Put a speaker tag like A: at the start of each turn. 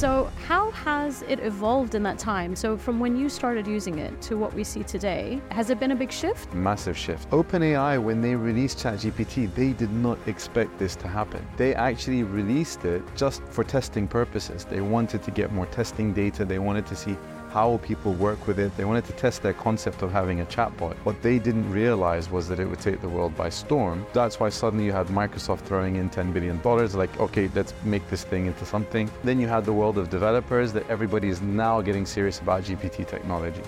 A: So, how has it evolved in that time? So, from when you started using it to what we see today, has it been a big shift?
B: Massive shift. OpenAI, when they released ChatGPT, they did not expect this to happen. They actually released it just for testing purposes. They wanted to get more testing data, they wanted to see how people work with it. They wanted to test their concept of having a chatbot. What they didn't realize was that it would take the world by storm. That's why suddenly you had Microsoft throwing in $10 billion, like, okay, let's make this thing into something. Then you had the world of developers that everybody is now getting serious about GPT technology.